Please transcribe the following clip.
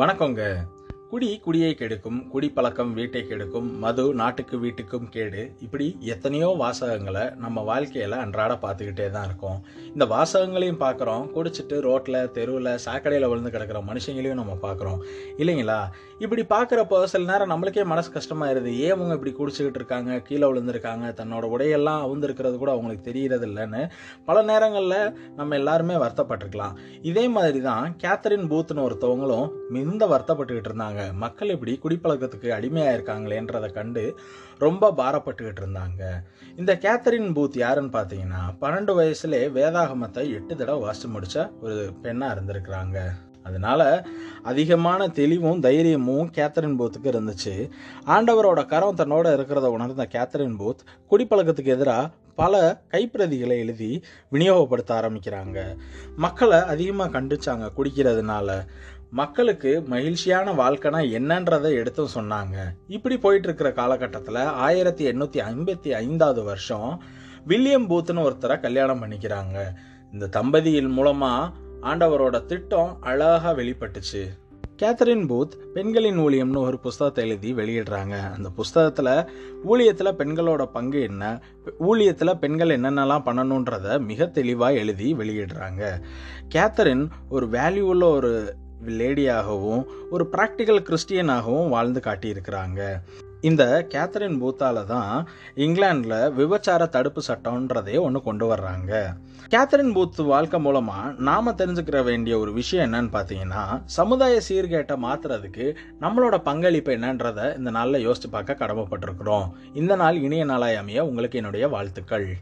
வணக்கங்க. குடி குடியை கெடுக்கும் குடிப்பழக்கம் வீட்டை கெடுக்கும் மது நாட்டுக்கு வீட்டுக்கும் கேடு. இப்படி எத்தனையோ வாசகங்களை நம்ம வாழ்க்கையில் அன்றாட பார்த்துக்கிட்டே தான் இருக்கோம். இந்த வாசகங்களையும் பார்க்குறோம். குடிச்சிட்டு ரோட்டில் தெருவில் சாக்கடையில் விழுந்து கிடக்கிற மனுஷங்களையும் நம்ம பார்க்குறோம். இல்லைங்களா? இப்படி பார்க்குறப்போ சில நேரம் நம்மளுக்கே மனசு கஷ்டமாயிருது. ஏன் அவங்க இப்படி குடிச்சிக்கிட்டு இருக்காங்க? கீழே விழுந்திருக்காங்க. தன்னோட உடையெல்லாம் அவுந்திருக்கிறது கூட அவங்களுக்கு தெரிகிறது இல்லைன்னு பல நேரங்களில் நம்ம எல்லாருமே வருத்தப்பட்டிருக்கலாம். இதே மாதிரி தான் கேத்தரின் பூத்னு ஒருத்தவங்களும் மிகுந்த வருத்தப்பட்டுக்கிட்டு இருந்தாங்க. மக்கள் இப்படி குடிப்பழக்கத்துக்கு அடிமையாக இருக்காங்களேன்றதை கண்டு ரொம்ப பாரப்பட்டுக்கிட்டு இருந்தாங்க. இந்த கேத்தரின் பூத் யாருன்னு பார்த்தீங்கன்னா பன்னெண்டு வயசுலே வேதாகமத்தை எட்டு தடவை வாசித்து முடித்த ஒரு பெண்ணாக இருந்திருக்கிறாங்க. அதனால அதிகமான தெளிவும் தைரியமும் கேத்தரின் பூத்துக்கு இருந்துச்சு. ஆண்டவரோட கரம் தன்னோட இருக்கிறத உணர்ந்த கேத்தரின் பூத் குடிப்பழக்கத்துக்கு எதிராக பல கைப்பிரதிகளை எழுதி விநியோகப்படுத்த ஆரம்பிக்கிறாங்க. மக்களை அதிகமாக கண்டிச்சாங்க குடிக்கிறதுனால. மக்களுக்கு மகிழ்ச்சியான வாழ்க்கைனா என்னன்றதை எடுத்தும் சொன்னாங்க. இப்படி போயிட்டு இருக்கிற காலகட்டத்தில் ஆயிரத்தி எண்ணூற்றி ஐம்பத்தி ஐந்தாவது வருஷம் வில்லியம் பூத்னு ஒருத்தரை கல்யாணம் பண்ணிக்கிறாங்க. இந்த தம்பதியின் மூலமாக ஆண்டவரோட திட்டம் அழகாக வெளிப்பட்டுச்சு. கேத்தரின் பூத் பெண்களின் ஊழியம்னு ஒரு புஸ்தகத்தை எழுதி வெளியிடுறாங்க. அந்த புஸ்தகத்தில் ஊழியத்தில் பெண்களோட பங்கு என்ன ஊழியத்தில் பெண்கள் என்னென்னலாம் பண்ணணுன்றத மிக தெளிவாக எழுதி வெளியிடுறாங்க. கேத்தரின் ஒரு வேல்யூ உள்ள ஒரு லேடியாகவும் ஒரு ப்ராக்டிக்கல் கிறிஸ்டியனாகவும் வாழ்ந்து காட்டியிருக்கிறாங்க. இந்த கேத்தரின் பூத்தால தான் இங்கிலாண்டில் விபச்சார தடுப்பு சட்டம்ன்றதே ஒன்று கொண்டு வர்றாங்க. கேத்தரின் பூத் வாழ்க்கை மூலமாக நாம் தெரிஞ்சுக்கிற வேண்டிய ஒரு விஷயம் என்னன்னு பார்த்தீங்கன்னா சமுதாய சீர்கேட்டை மாற்றுறதுக்கு நம்மளோட பங்களிப்பு என்னன்றதை இந்த நாளில் யோசித்து பார்க்க கடமைப்பட்டிருக்கிறோம். இந்த நாள் இனிய நாளாய் அமைய உங்களுக்கு என்னுடைய வாழ்த்துக்கள்.